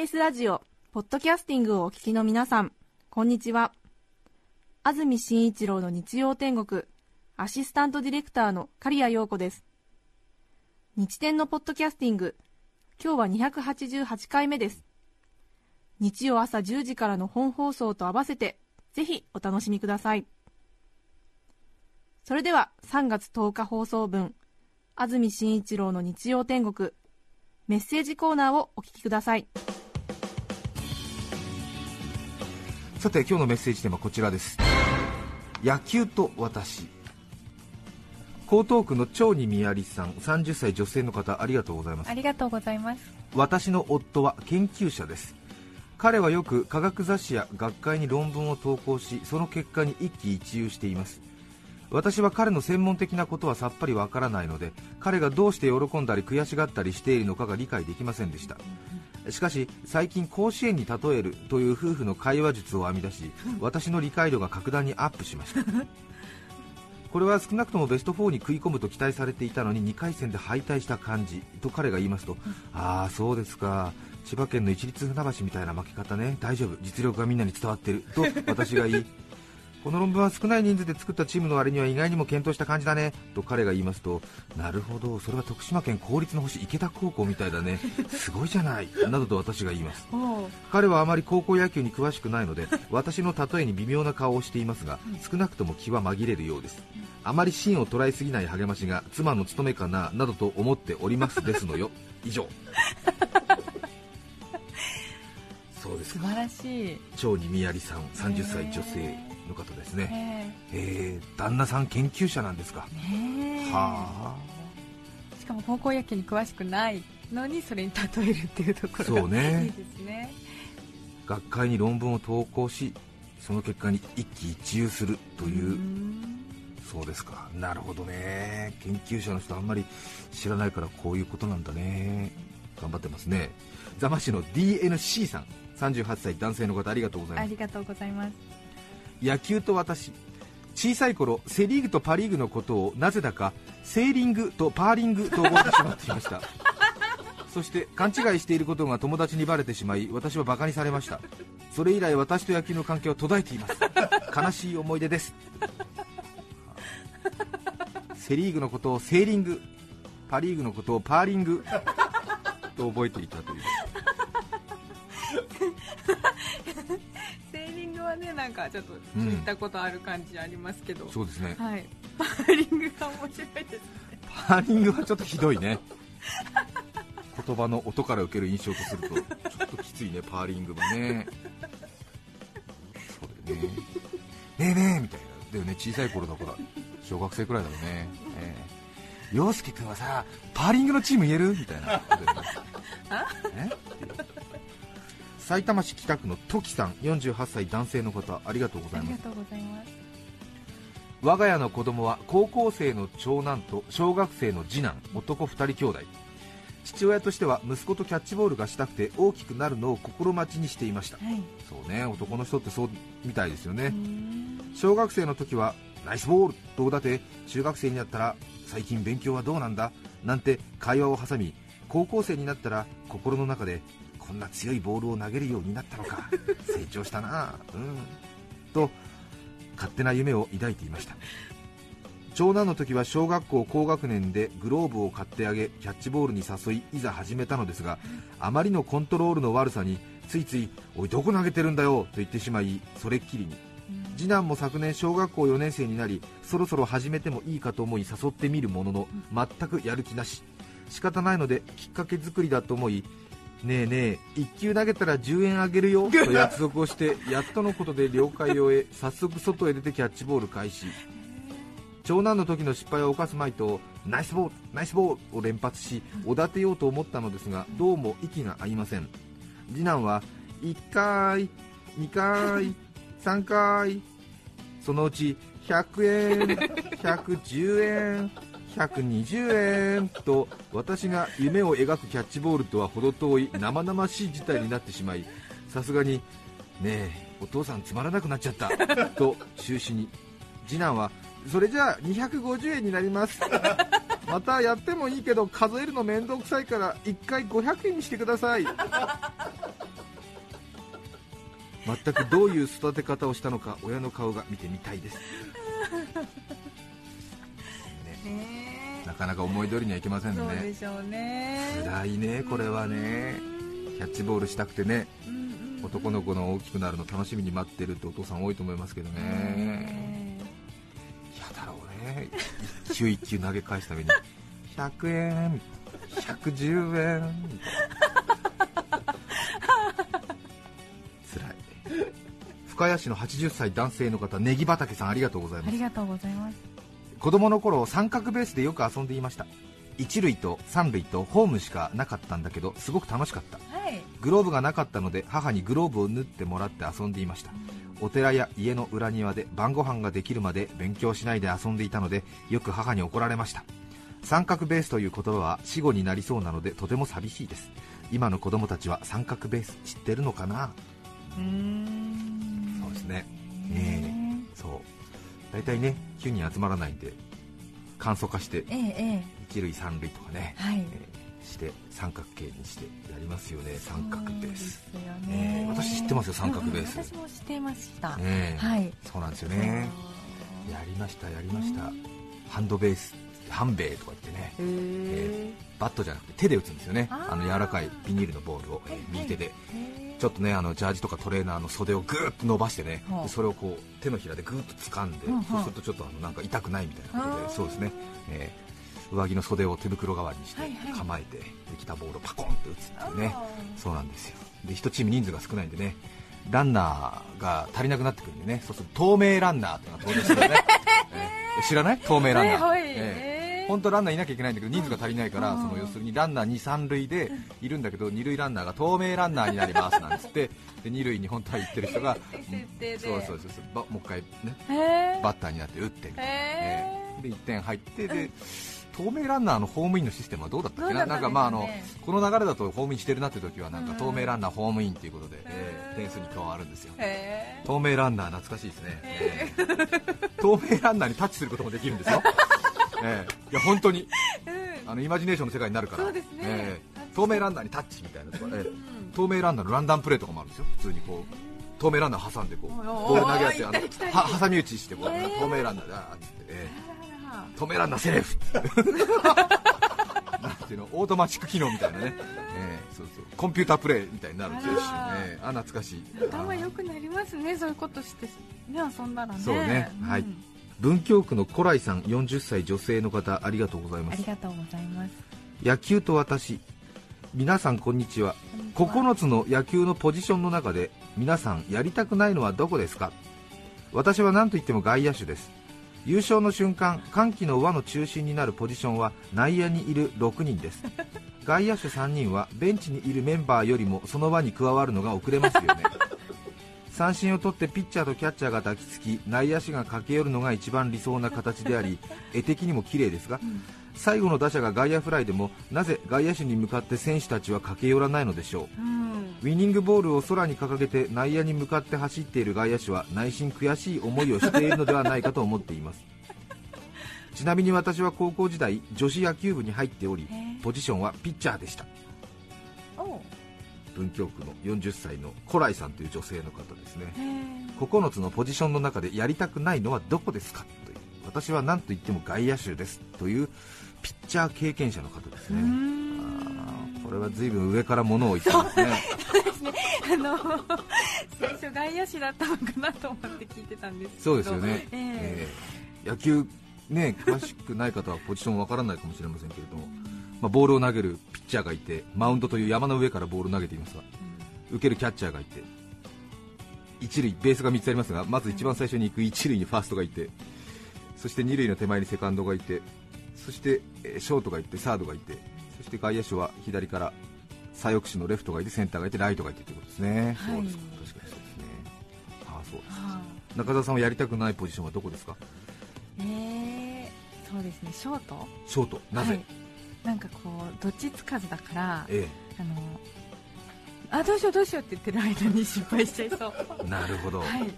TBS ラジオ、ポッドキャスティングをお聞きの皆さん、こんにちは。安住紳一郎の日曜天国、アシスタントディレクターの刈谷陽子です。日天のポッドキャスティング、今日は288回目です。日曜朝10時からの本放送と合わせて、ぜひお楽しみください。それでは3月10日放送分、安住紳一郎の日曜天国、メッセージコーナーをお聞きください。さて今日のメッセージテーマはこちらです。野球と私。江東区の長にみやりさん30歳女性の方ありがとうございます。ありがとうございます。私の夫は研究者です。彼はよく科学雑誌や学会に論文を投稿しその結果に一喜一憂しています。私は彼の専門的なことはさっぱりわからないので彼がどうして喜んだり悔しがったりしているのかが理解できませんでしたしかし最近甲子園に例えるという夫婦の会話術を編み出し私の理解度が格段にアップしました。これは少なくともベスト4に食い込むと期待されていたのに2回戦で敗退した感じと彼が言いますと、ああそうですか。千葉県の一律船橋みたいな負け方ね。大丈夫。実力がみんなに伝わってる。と私が言いこの論文は少ない人数で作ったチームの割には意外にも検討した感じだね。と彼が言いますとなるほどそれは徳島県公立の星池田高校みたいだね。すごいじゃない。などと私が言います。彼はあまり高校野球に詳しくないので私の例えに微妙な顔をしていますが少なくとも気は紛れるようです。あまり芯を捉えすぎない励ましが妻の務めかななどと思っておりますですのよ。以上。そうですか。素晴らしい。長にみやりさん30歳女性の方ですね。ええ。ー、旦那さん研究者なんですか。はしかも高校野球に詳しくないのにそれに例えるっていうところがそうね。いいですね。あ学会に論文を投稿しその結果に一喜一憂するといううん。そうですか。なるほどね。研究者の人あんまり知らないからこういうことなんだね。頑張ってますね。座間市の DNC さん。38歳男性の方ありがとうございます。ありがとうございます。野球と私小さい頃セ・リーグとパ・リーグのことをなぜだかセーリングとパーリングと覚えてしまっていました。そして勘違いしていることが友達にバレてしまい私はバカにされました。それ以来私と野球の関係は途絶えています。悲しい思い出です。セ・リーグのことをセーリングパ・リーグのことをパーリングと覚えていたというグはねなんかちょっと聞いたことある感じありますけど、そうですね。はい。パーリングが面白いですね。パーリングはちょっとひどいね言葉の音から受ける印象とするとちょっときついねパーリングはね。そうだよね。ねえねえみたいな。だよね小さい頃だから小学生くらいだろうね。ええ。陽介君はさパーリングのチーム言える？みたいなことだよね。え？っていう埼玉市北区のトキさん48歳男性の方ありがとうございます。我が家の子供は高校生の長男と小学生の次男男2人兄弟。父親としては息子とキャッチボールがしたくて大きくなるのを心待ちにしていました。はい。そうね男の人ってそうみたいですよね。小学生の時はナイスボールとおだて？中学生になったら最近勉強はどうなんだ？なんて会話を挟み高校生になったら心の中でこんな強いボールを投げるようになったのか。成長したな。うん。と勝手な夢を抱いていました。長男の時は小学校高学年でグローブを買ってあげキャッチボールに誘いいざ始めたのですがあまりのコントロールの悪さについつい「おいどこ投げてるんだよ」と言ってしまいそれっきりに。次男も昨年小学校4年生になりそろそろ始めてもいいかと思い誘ってみるものの全くやる気なし。仕方ないのできっかけ作りだと思いねえねえ1球投げたら10円あげるよと約束をしてやっとのことで了解を得早速外へ出てキャッチボール開始。長男の時の失敗を犯すまいとナイスボールナイスボールを連発しおだてようと思ったのですがどうも息が合いません。次男は1回2回3回そのうち100円110円120円と私が夢を描くキャッチボールとは程遠い生々しい事態になってしまいさすがにねえお父さんつまらなくなっちゃったと中止に次男はそれじゃあ250円になります。またやってもいいけど数えるの面倒くさいから1回500円にしてください。全くどういう育て方をしたのか親の顔が見てみたいです、ね、ねなかなか思い通りにはいきませんそうねでしょうね。辛いねこれはね。キャッチボールしたくてね。うんうん男の子の大きくなるの楽しみに待ってるってお父さん多いと思いますけどね。ね嫌だろうね。一球一球投げ返すために。100円。110円。辛い。深谷市の80歳男性の方ネギ畑さんありがとうございます。ありがとうございます子供の頃三角ベースでよく遊んでいました。一塁と三塁とホームしかなかったんだけどすごく楽しかった。はい。グローブがなかったので母にグローブを縫ってもらって遊んでいました。お寺や家の裏庭で晩ご飯ができるまで勉強しないで遊んでいたのでよく母に怒られました。三角ベースという言葉は死語になりそうなのでとても寂しいです。今の子供たちは三角ベース知ってるのかな？うーん。そうですね。え。え。そう大体ね9人集まらないんで簡素化してええええ。一塁三塁とかね、はい。えーして三角形にしてやりますよね。三角ベース。ですよえね。え私知ってますよ三角ベース。うんうん私も知っていました。ええ。はい。そうなんですよね。やりましたやりました。ハンドベースハンベイとか言ってねへえバットじゃなくて手で打つんですよね。あの柔らかいビニールのボールを、えーはい。右手で。ちょっとねあのジャージとかトレーナーの袖をぐーっと伸ばしてねそれをこう手のひらでぐーっと掴んで、そうするとちょっとあのなんか痛くないみたいなことでそうですね、えー上着の袖を手袋代わりにして構えてできたボールをパコンって打つっていうね。あそうなんですよ。で1チーム人数が少ないんでねランナーが足りなくなってくるんでね。そうすると透明ランナーっていうのが登場するね、えー知らない？透明ランナー、はいはい。え本当ランナーいなきゃいけないんだけど人数が足りないから、うん。その要するにランナー2、3塁でいるんだけど二塁ランナーが透明ランナーになりますなんつってで二塁に本当は行ってる人がそうそうそうそうばもう一回、ね、バッターになって打ってみたいな、へえーで1点入ってで透明ランナーのホームインのシステムはどうだったっけな？んかねなんかまああのこの流れだとホームインしてるなって時はなんかうん透明ランナーホームインということで、えー点数に加わるんですよ。へ透明ランナー懐かしいですね、えー透明ランナーにタッチすることもできるんですよ、えー いや本当に。えうん。あのイマジネーションの世界になるから。そうですね。えー透明ランナーにタッチみたいなとか、えー透明ランナーのランダムプレーとかもあるんですよ。普通にこう透明ランナー挟んでこうボール投げ合ってあのは挟み撃ちしてこう、えー透明ランナーだーっつって、えー透明ランナーセーフ なんていうのオートマチック機能みたいなね、えーそうそう。コンピュータープレイみたいになるんですよ、あらえーあ懐かしい。頭良くなりますねそういうことして。ね遊んだらね。そうね。んはい文京区の古来さん40歳女性の方ありがとうございます。ありがとうございます。野球と私皆さんこんにちは。9つの野球のポジションの中で皆さんやりたくないのはどこですか？私は何と言っても外野手です。優勝の瞬間歓喜の輪の中心になるポジションは内野にいる6人です。外野手3人はベンチにいるメンバーよりもその輪に加わるのが遅れますよね三振を取ってピッチャーとキャッチャーが抱きつき内野手が駆け寄るのが一番理想な形であり 絵的にも綺麗ですが、最後の打者が外野フライでもなぜ外野手に向かって選手たちは駆け寄らないのでしょう。うん。ウィニングボールを空に掲げて内野に向かって走っている外野手は内心悔しい思いをしているのではないかと思っています。ちなみに私は高校時代女子野球部に入っておりポジションはピッチャーでした文京区の40歳の古来さんという女性の方ですね。へえ9つのポジションの中でやりたくないのはどこですか？という。私は何と言っても外野手ですというピッチャー経験者の方ですね。これは随分上から物を言ってますね。あの最初外野手だったのかなと思って聞いてたんですけど。そうですよね、ええ。えー野球ね詳しくない方はポジションわからないかもしれませんけれども、まあ、ボールを投げるピッチャーがいてマウンドという山の上からボールを投げていますが受けるキャッチャーがいて一塁ベースが3つありますがまず一番最初に行く一塁にファーストがいてそして二塁の手前にセカンドがいてそしてえーショートがいてサードがいてそして外野手は左から左翼手のレフトがいてセンターがいてライトがいてということですね、はい。そうです。か確かにそうですね。ああそうです。は中澤さんはやりたくないポジションはどこですか？いえー、そうですね。ショート？ショート。なぜ、はいなんかこうどっちつかずだからえあのあどうしようどうしようって言ってる間に失敗しちゃいそう。えなるほど、はい。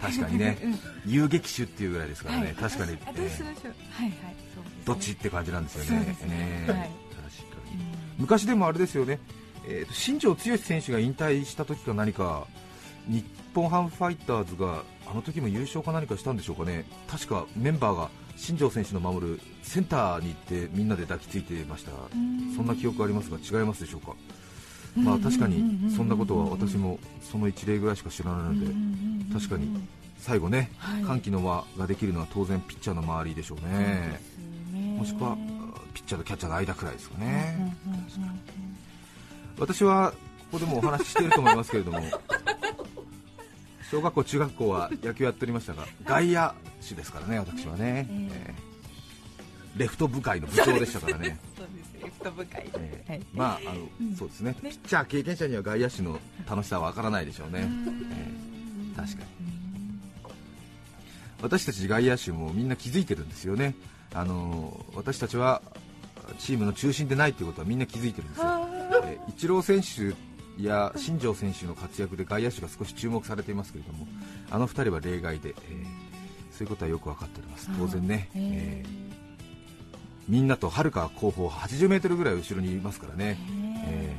確かにね。うん。遊撃手っていうぐらいですからね、はい。確かに、あどうしようえどうしようはいはいそうですね。えどっちって感じなんですよね。昔でもあれですよね、えーと新庄剛志選手が引退した時か何か日本ハムファイターズがあの時も優勝か何かしたんでしょうかね。確かメンバーが新庄選手の守るセンターに行ってみんなで抱きついてました。そんな記憶ありますが違いますでしょうか？まあ確かにそんなことは私もその一例ぐらいしか知らないので確かに。最後ねはい。歓喜の輪ができるのは当然ピッチャーの周りでしょうね。ももしくはピッチャーとキャッチャーの間くらいですかね。ね私はここでもお話ししていると思いますけれども小学校、中学校は野球やっておりましたが外野手ですからね、私はね、ええ。ーレフト部会の部長でしたからね、レフト部会。えーはい。まああのそうですね。ピッチャー経験者には外野手の楽しさはわからないでしょうね、えー確かに。私たち外野手もみんな気づいてるんですよね、あの私たちはチームの中心でないということはみんな気づいてるんですよ。えーイチロー選手や新庄選手の活躍で外野手が少し注目されていますけれども、あの2人は例外で、えーそういうことはよく分かっております、当然ね、えーみんなとはるか後方、80メートルぐらい後ろにいますからね、え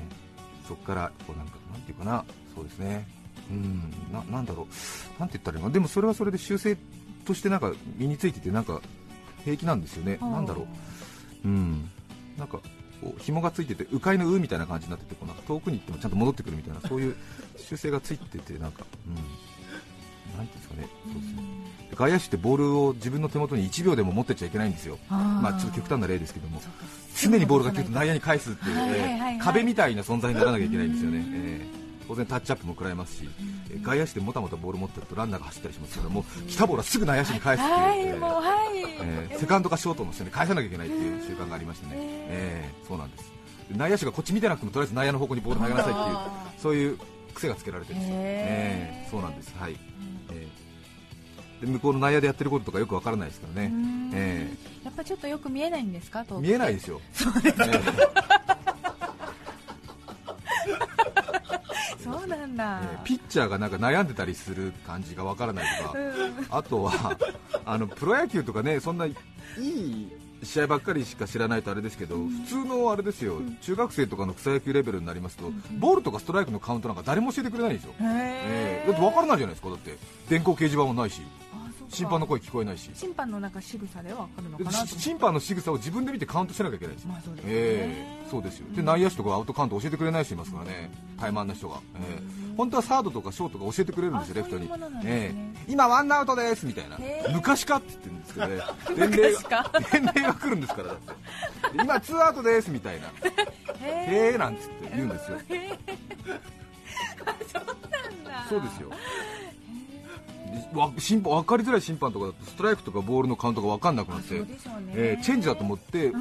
ーそこからこうなんかなんていうかな、そうですね、うん。ななんだろう、なんて言ったらいいの？でもそれはそれで修正としてなんか身についてて、なんか平気なんですよね、なんだろう。うん、なんかこう紐がついてて、迂回の「う」みたいな感じになってて、こうなんか遠くに行ってもちゃんと戻ってくるみたいな、そういう修正がついてて、なんか、うん、なんですかね、そうですね。で外野手ってボールを自分の手元に1秒でも持ってっちゃいけないんですよ、まあ、ちょっと極端な例ですけども、常にボールが来ると内野に返すっていう、はいはいはい壁みたいな存在にならなきゃいけないんですよね。えー当然タッチアップも食らいますし、えー外野手でもたもたボール持ってるとランナーが走ったりしますから、もう来たボールはすぐ内野手に返すっていう、はいえはい。えーセカンドかショートの人に返さなきゃいけないっていう習慣がありましてね、えーそうなんです。で内野手がこっち見てなくてもとりあえず内野の方向にボール投げなさいっていうそういう癖がつけられてるんですよ、えーそうなんです、はい。えーで向こうの内野でやってることとかよくわからないですからね、えやっぱちょっとよく見えないんですか？ー見えないですよ、そう なんだ。えーピッチャーがなんか悩んでたりする感じがわからないとか、あとはあのプロ野球とかねそんないい試合ばっかりしか知らないとあれですけど、普通のあれですよ、中学生とかの草野球レベルになりますと、ボールとかストライクのカウントなんか誰も教えてくれないんですよ、えーだって分からないじゃないですか、だって。電光掲示板もないし、審判の声聞こえないし、審判のなんか仕草でわかるのかな審判の仕草を自分で見てカウントしなきゃいけないんです。よ、まあそうですね。えーそうですよ。で内野手とかアウトカウント教えてくれない人いますからね、怠慢な人が、えー本当はサードとかショートが教えてくれるんですよ、レフトに。えー今、ワンアウトですみたいな。昔かって言ってるんですけどね、伝令が伝令が来るんですから、だってで今、ツーアウトですみたいな、へーなんつって言うんですよ、そうですよ。でわ審判分かりづらい審判とかだとストライクとかボールのカウントが分かんなくなって、ね。えーチェンジだと思って、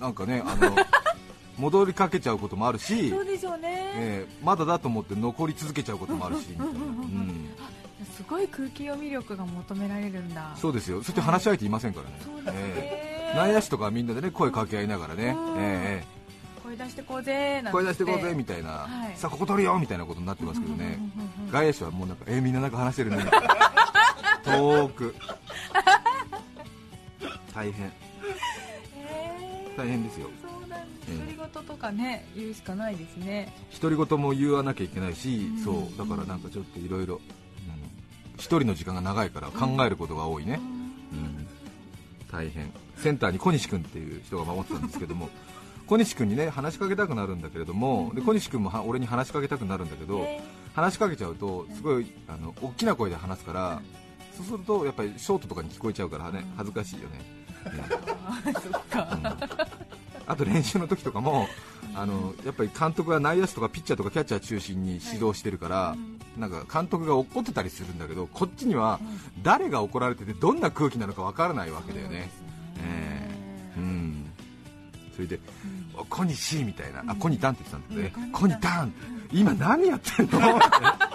なんかねあの 戻りかけちゃうこともあるしそう、でしょうね。えーまだだと思って残り続けちゃうこともあるし、すごい空気読み力が求められるんだ。そうですよ、そして話し相手いませんからね、えー内野手とかはみんなでね声かけ合いながらね、え声出してこうぜ声出してこうぜみたいな、はい。さあここ取るよみたいなことになってますけどね、うんうんうんうん。外野手はもうなんか、えーみんななんか話してるねみたいな、遠く、大変、へ大変ですよ、ーそうなんええ独り言とかね言うしかないですね。独り言も言わなきゃいけないし、そう。だからなんかちょっといろいろ、一人の時間が長いから考えることが多いね、うん。大変、センターに小西君っていう人が守ってたんですけども、小西君にね話しかけたくなるんだけれども、で小西君もは俺に話しかけたくなるんだけど、話しかけちゃうと、すごいあの大きな声で話すから、そうするとやっぱりショートとかに聞こえちゃうからね、恥ずかしいよね。あと練習の時とかもあのやっぱり監督が内野手とかピッチャーとかキャッチャー中心に指導してるから、なんか監督が怒ってたりするんだけどこっちには誰が怒られててどんな空気なのかわからないわけだよね。ええ。うん。それで、お小西みたいな、あ小西ダンって言ってたんだけどね、小西ダン、今何やってんの？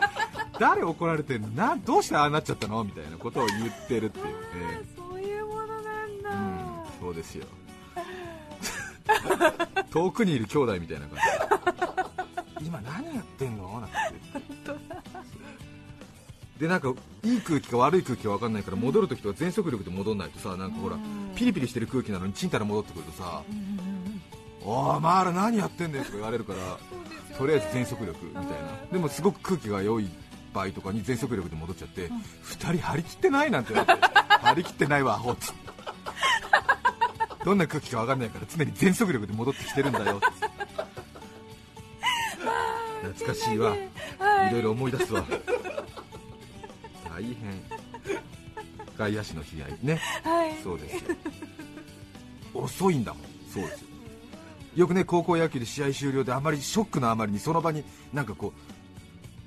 誰怒られてなどうしてああなっちゃったの？みたいなことを言ってるっていう、えそういうものなんだ、えうん、そうですよ。遠くにいる兄弟みたいな感じ。今何やってんの？なんて。でなんかいい空気か悪い空気か分かんないから戻るときとか全速力で戻んないとさなんかほらピリピリしてる空気なのにちんたら戻ってくるとさ「おいマーラ何やってんだよ」とか？言われるからとりあえず全速力みたいな。でもすごく空気が良い場合とかに全速力で戻っちゃって2人張り切ってないなんて。張り切ってないわアホ。ってどんな空気か分かんないから常に全速力で戻ってきてるんだよ。懐かしいわ。い。ろいろ思い出すわ。大変。外野手の悲哀。ね。はい。そうですよ。遅いんだもん。そうですよ。よくね高校野球で試合終了であまりショックのあまりにその場になんかこう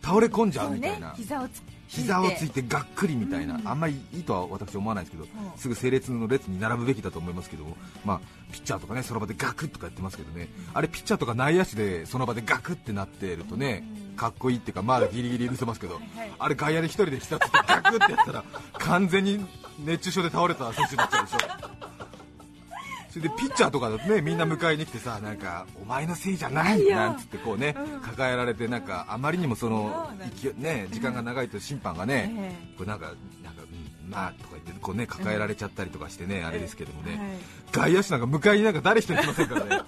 倒れ込んじゃうみたいな、膝をつ膝をついてがっくりみたいな、あんまりいいとは私思わないですけど、すぐ整列の列に並ぶべきだと思いますけども、まあ、ピッチャーとかねその場でガクッとかやってますけどね、あれピッチャーとか内野手でその場でガクってなってるとね、かっこいいっていうか、まだギリギリ許せますけど、あれ外野で一人で膝ついてガクってやったら完全に熱中症で倒れた選手になっちゃうでしょ。それでピッチャーとかだとねみんな迎えに来てさなんかお前のせいじゃないなんつってこうね抱えられてなんかあまりにもそのね。時間が長いと審判がねこうなんかなんかうんまあとか言ってこうね抱えられちゃったりとかしてねあれですけどもね外野手なんか迎えになんか誰一人来ませんからね。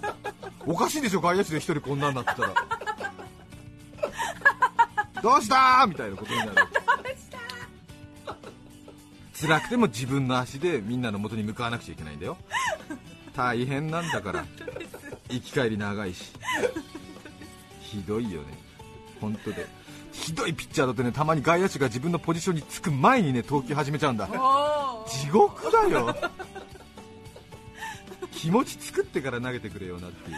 おかしいでしょ外野手で一人こんなんなってたら。どうしたーみたいなことになる。辛くても自分の足でみんなの元に向かわなくちゃいけないんだよ大変なんだから。行き帰り長いし。ひどいよね。本当で。ひどいピッチャーだとねたまに外野手が自分のポジションにつく前にね投球始めちゃうんだ。地獄だよ。気持ち作ってから投げてくれよなっていう、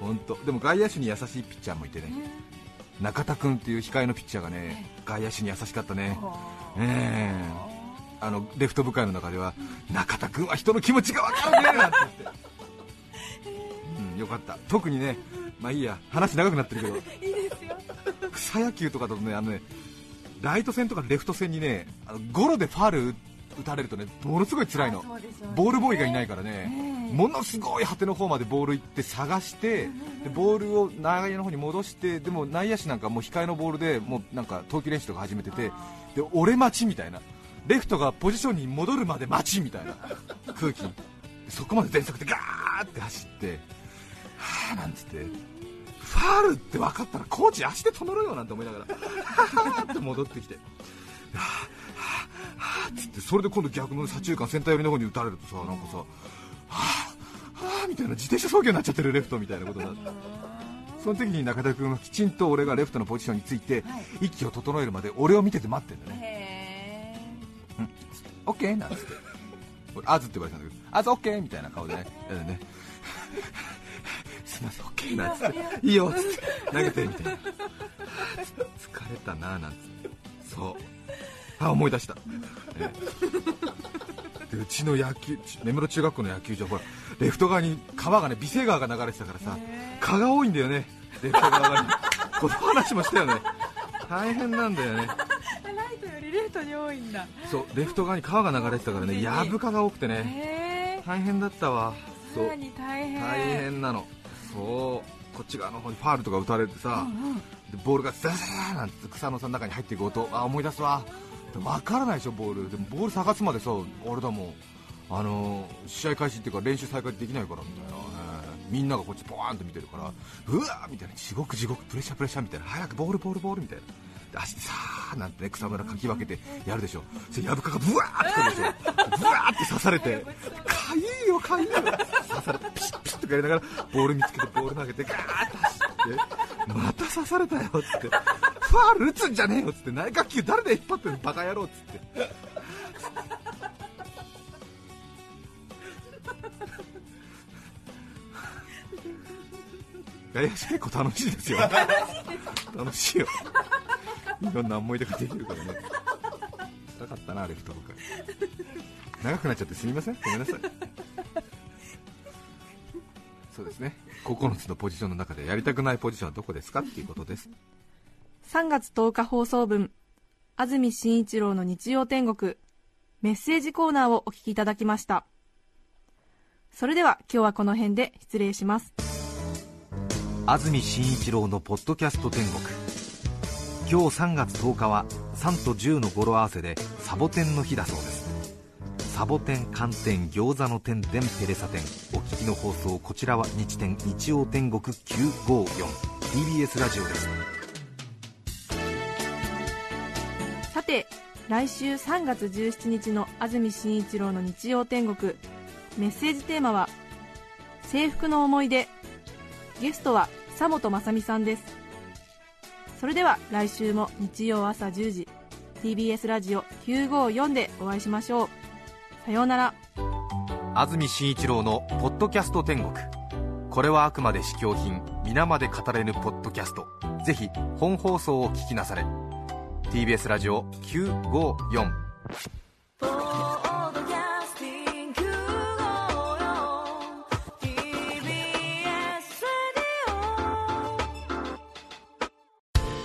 うん、本当。でも外野手に優しいピッチャーもいてね。中田君っていう控えのピッチャーがね外野手に優しかったね。ええあのレフト部会の中では中田君は人の気持ちが分かるねなんて言って、うん、よかった。特にねまあいいや話長くなってるけど。いいですよ。草野球とかだとねあのねライト線とかレフト線にねあのゴロでファール打たれるとねものすごい辛いの。ね。ボールボーイがいないからね、ものすごい果ての方までボール行って探して、でボールを内野の方に戻して、でも内野手なんかもう控えのボールでもうなんか投球練習とか始めてて、で俺待ちみたいな、レフトがポジションに戻るまで待ちみたいな。空気、そこまで全速でガーって走って、はぁなんつって。ファールって分かったらコーチ足で止めろよなんて思いながら、はぁって戻ってきて、はぁはぁつってそれで今度逆の左中間センター寄りの方に打たれるとさなんかさはぁはぁみたいな自転車操業になっちゃってるレフトみたいなことになってその時に中田君はきちんと俺がレフトのポジションについて息を整えるまで俺を見てて待ってんだね。へオッケーなんつって。俺アズって言われたんだけどアズオッケーみたいな顔でねね。すいませんオッケーなんつって。いいよっつって。投げてみたいな。疲れたななんつって。そう。あ思い出した、ねでうちの野球根室中学校の野球場ほらレフト側に川がね美声川が流れてたからさ蚊が多いんだよねレフト側に。この話もしたよね。大変なんだよねーライトよりレフトに多いんだ。そうレフト側に川が流れてたからねやぶ蚊が多くてね。へ大変だったわ。そう。大変。大変なの。そう。こっち側の方にファールとか打たれてさ、でボールがザザザーなんて草のさ中に入っていく音あ思い出すわ分からないでしょボールでもボール探すまでさあれだもんあのー試合開始っていうか練習再開できないからみたいな、ねみんながこっちポワーンと見てるからうわーみたいな地獄地獄プレッシャープレッシャーみたいな早くボールボールボールみたいなで足でさーなんてね草むらかき分けてやるでしょ。それやぶかがブワーってくるでしょ。ブワーって刺されてかゆいよかゆいよ。刺されてピシッピシッとやりながらボール見つけてボール投げてガーッと走ってまた刺されたよっって。ファール打つんじゃねえよっつって。内角球誰で引っ張ってんのバカ野郎っつって。外野手結構楽しいですよ。楽しいよ。いろんな思い出ができるからね。なかったなレフトの会長くなっちゃってすみません？ごめんなさい。そうですね。9つのポジションの中でやりたくないポジションはどこですか？っていうことです。3月10日放送分。安住紳一郎の日曜天国。メッセージコーナーをお聞きいただきました。それでは今日はこの辺で失礼します。安住紳一郎のポッドキャスト天国今日3月10日は3と10の語呂合わせでサボテンの日だそうです。サボテン寒天餃子の天でんペレサ天お聞きの放送こちらは日天日曜天国 954TBS ラジオです。さて来週3月17日の安住紳一郎の日曜天国。メッセージテーマは制服の思い出。ゲストは久本雅美さんです。それでは来週も日曜朝10時 TBS ラジオ954でお会いしましょう。さようなら。安住紳一郎の「ポッドキャスト天国」これはあくまで試供品皆まで語れぬポッドキャスト。ぜひ本放送を聞きなされ。TBS ラジオ954